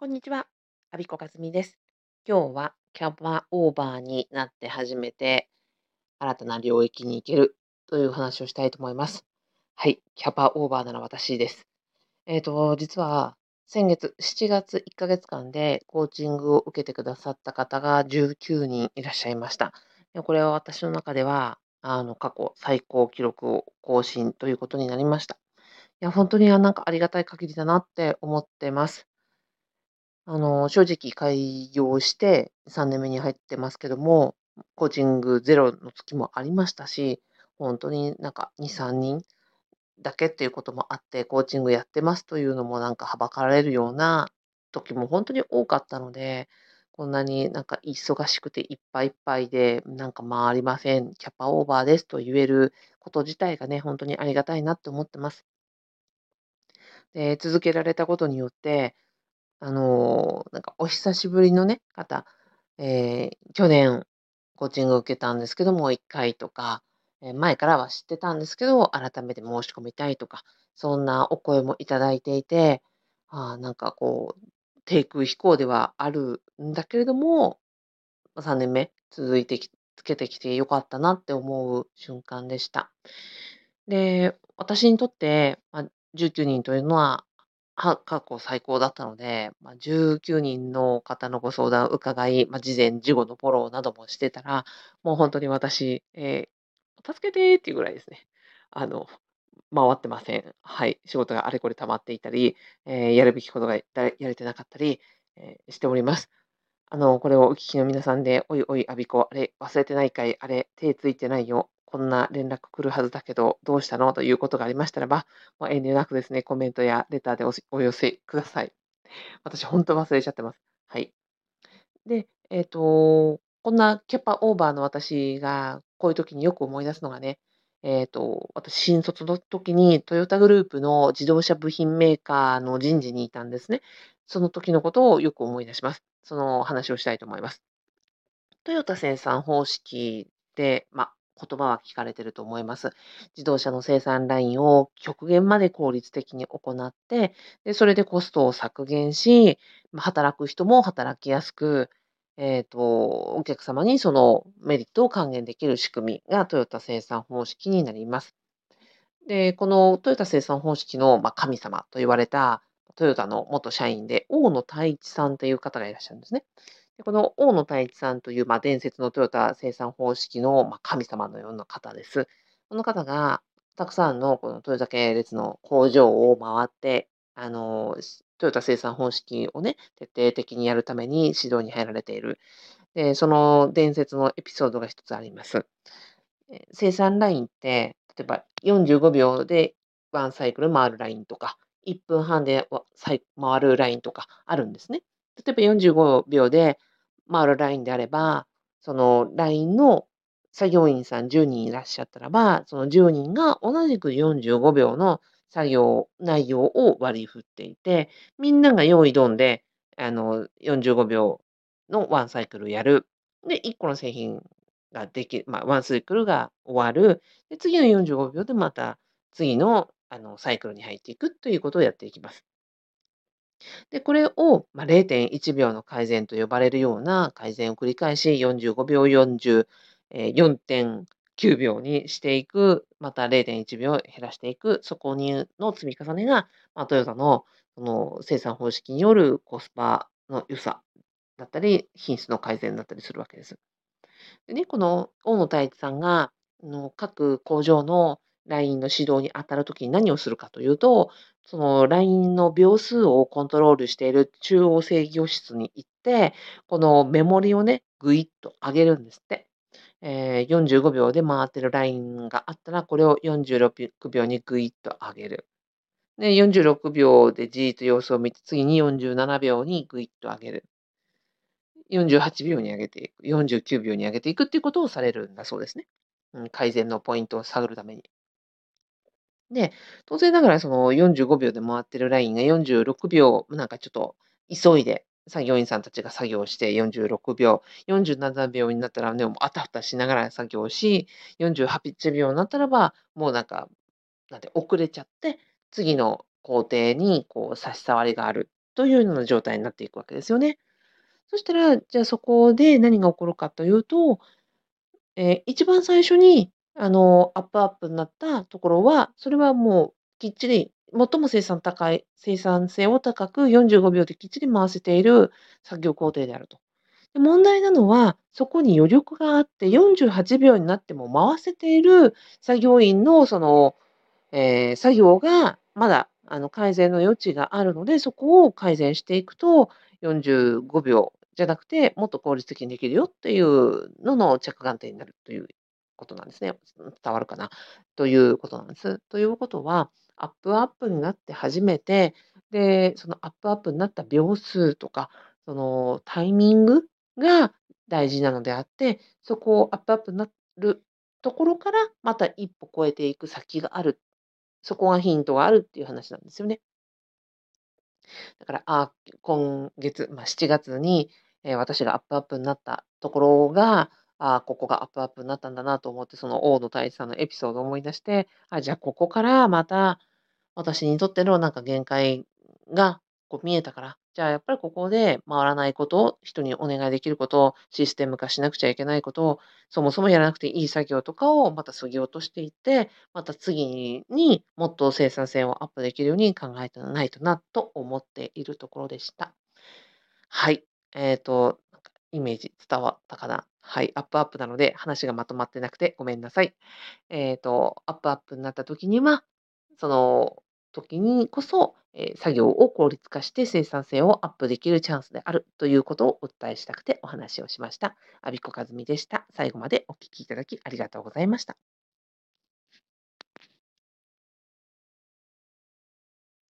こんにちは。アビコカズミです。今日はキャパオーバーになって初めて新たな領域に行けるという話をしたいと思います。はい、キャパオーバーなら私です。えっ、ー、と、実は先月7月1ヶ月間でコーチングを受けてくださった方が19人いらっしゃいました。これは私の中ではあの過去最高記録を更新ということになりました。いや、本当になんかありがたい限りだなって思ってます。あの、正直開業して3年目に入ってますけども、コーチングゼロの月もありましたし、本当になんか2、3人だけっていうこともあって、コーチングやってますというのもなんかはばかられるような時も本当に多かったので、こんなになんか忙しくていっぱいいっぱいで、なんか回りません、キャパオーバーですと言えること自体がね、本当にありがたいなって思ってます。で、続けられたことによって、あの、なんかお久しぶりのね、方、えー、去年コーチングを受けたんですけども、1回とか、えー、前からは知ってたんですけど、改めて申し込みたいとか、そんなお声もいただいていて、あなんかこう、低空飛行ではあるんだけれども、3年目続いてきつけてきてよかったなって思う瞬間でした。で、私にとって、まあ、19人というのはは過去最高だったので、まあ、19人の方のご相談を伺い、まあ、事前、事後のフォローなどもしてたら、もう本当に私、えー、助けてっていうぐらいですね。あの、回ってません。はい。仕事があれこれ溜まっていたり、えー、やるべきことがやれてなかったり、えー、しております。あの、これをお聞きの皆さんで、おいおい、あびこ、あれ、忘れてないかい、あれ、手ついてないよ、こんな連絡来るはずだけど、どうしたの？ということがありましたらば、もう遠慮なくですね、コメントやレターでお寄せください。私、本当忘れちゃってます。はい。で、えっ、ー、と、こんなキャパオーバーの私が、こういう時によく思い出すのがね、えっ、ー、と、私、新卒の時にトヨタグループの自動車部品メーカーの人事にいたんですね。その時のことをよく思い出します。その話をしたいと思います。トヨタ生産方式で、まあ言葉は聞かれてると思います。自動車の生産ラインを極限まで効率的に行って、でそれでコストを削減し、働く人も働きやすく、え、ー、と、お客様にそのメリットを還元できる仕組みがトヨタ生産方式になります。で、このトヨタ生産方式の、神様と言われたトヨタの元社員で大野太一さんという方がいらっしゃるんですね。でこの大野太一さんという、まあ、伝説のトヨタ生産方式の、まあ、神様のような方です。この方が、たくさんのこのトヨタ系列の工場を回って、あの、トヨタ生産方式をね、徹底的にやるために指導に入られている。で、その伝説のエピソードが一つあります。生産ラインって、例えば45秒でワンサイクル回るラインとか、1分半で回るラインとかあるんですね。例えば45秒で回るラインであれば、そのラインの作業員さん10人いらっしゃったらば、その10人が同じく45秒の作業内容を割り振っていて、みんなが用意どんで、あの、45秒のワンサイクルやる。で、1個の製品ができる、まあ、ワンサイクルが終わる。で、次の45秒でまた次のあのサイクルに入っていくということをやっていきます。で、これを、ま、0.1秒の改善と呼ばれるような改善を繰り返し、45秒、40、えー、4.9秒にしていく、また0.1秒減らしていく、そこにの積み重ねが、まあ、トヨタのその生産方式によるコスパの良さだったり、品質の改善だったりするわけです。でね、この大野太一さんが、各工場の LINE の指導に当たるときに何をするかというと、その LINE の秒数をコントロールしている中央制御室に行って、このメモリをね、ぐいっと上げるんですって。えー、45秒で回ってるラインがあったら、これを46秒にぐいっと上げる。で、46秒でじーっと様子を見て、次に47秒にぐいっと上げる。48秒に上げていく。49秒に上げていくっていうことをされるんだそうですね。うん、改善のポイントを探るために。で、当然ながらその45秒で回ってるラインが46秒、なんかちょっと急いで作業員さんたちが作業して46秒、47秒になったらね、もうあたふたしながら作業し、48秒になったらば、もうなんか、なんて遅れちゃって、次の工程にこう差し障りがあるというような状態になっていくわけですよね。そしたら、じゃあそこで何が起こるかというと、えー一番最初に、あの、アップアップになったところは、それはもうきっちり、最も生産高い、生産性を高く45秒できっちり回せている作業工程であると。で問題なのは、そこに余力があって48秒になっても回せている作業員のその、えー作業がまだあの改善の余地があるので、そこを改善していくと45秒じゃなくて、もっと効率的にできるよっていうのの着眼点になるということなんですね。伝わるかな？ということなんです。ということは、アップアップになって初めて、で、そのアップアップになった秒数とか、そのタイミングが大事なのであって、そこをアップアップになるところから、また一歩超えていく先がある。そこがヒントがあるっていう話なんですよね。だから、あ今月、まあ、7月に、えー私がアップアップになったところが、ああここがアップアップになったんだなと思って、その大野大地さんのエピソードを思い出して、あじゃあここからまた私にとってのなんか限界がこう見えたから、じゃあやっぱりここで回らないことを、人にお願いできることを、システム化しなくちゃいけないことを、そもそもやらなくていい作業とかをまた削ぎ落としていって、また次にもっと生産性をアップできるように考えてないとなと思っているところでした。はい。えっ、と、イメージ伝わったかな。はい。アップアップなので話がまとまってなくてごめんなさい。えっ、と、アップアップになった時には、その時にこそ、えー作業を効率化して生産性をアップできるチャンスであるということをお伝えしたくてお話をしました。アビコカズミでした。最後までお聞きいただきありがとうございました。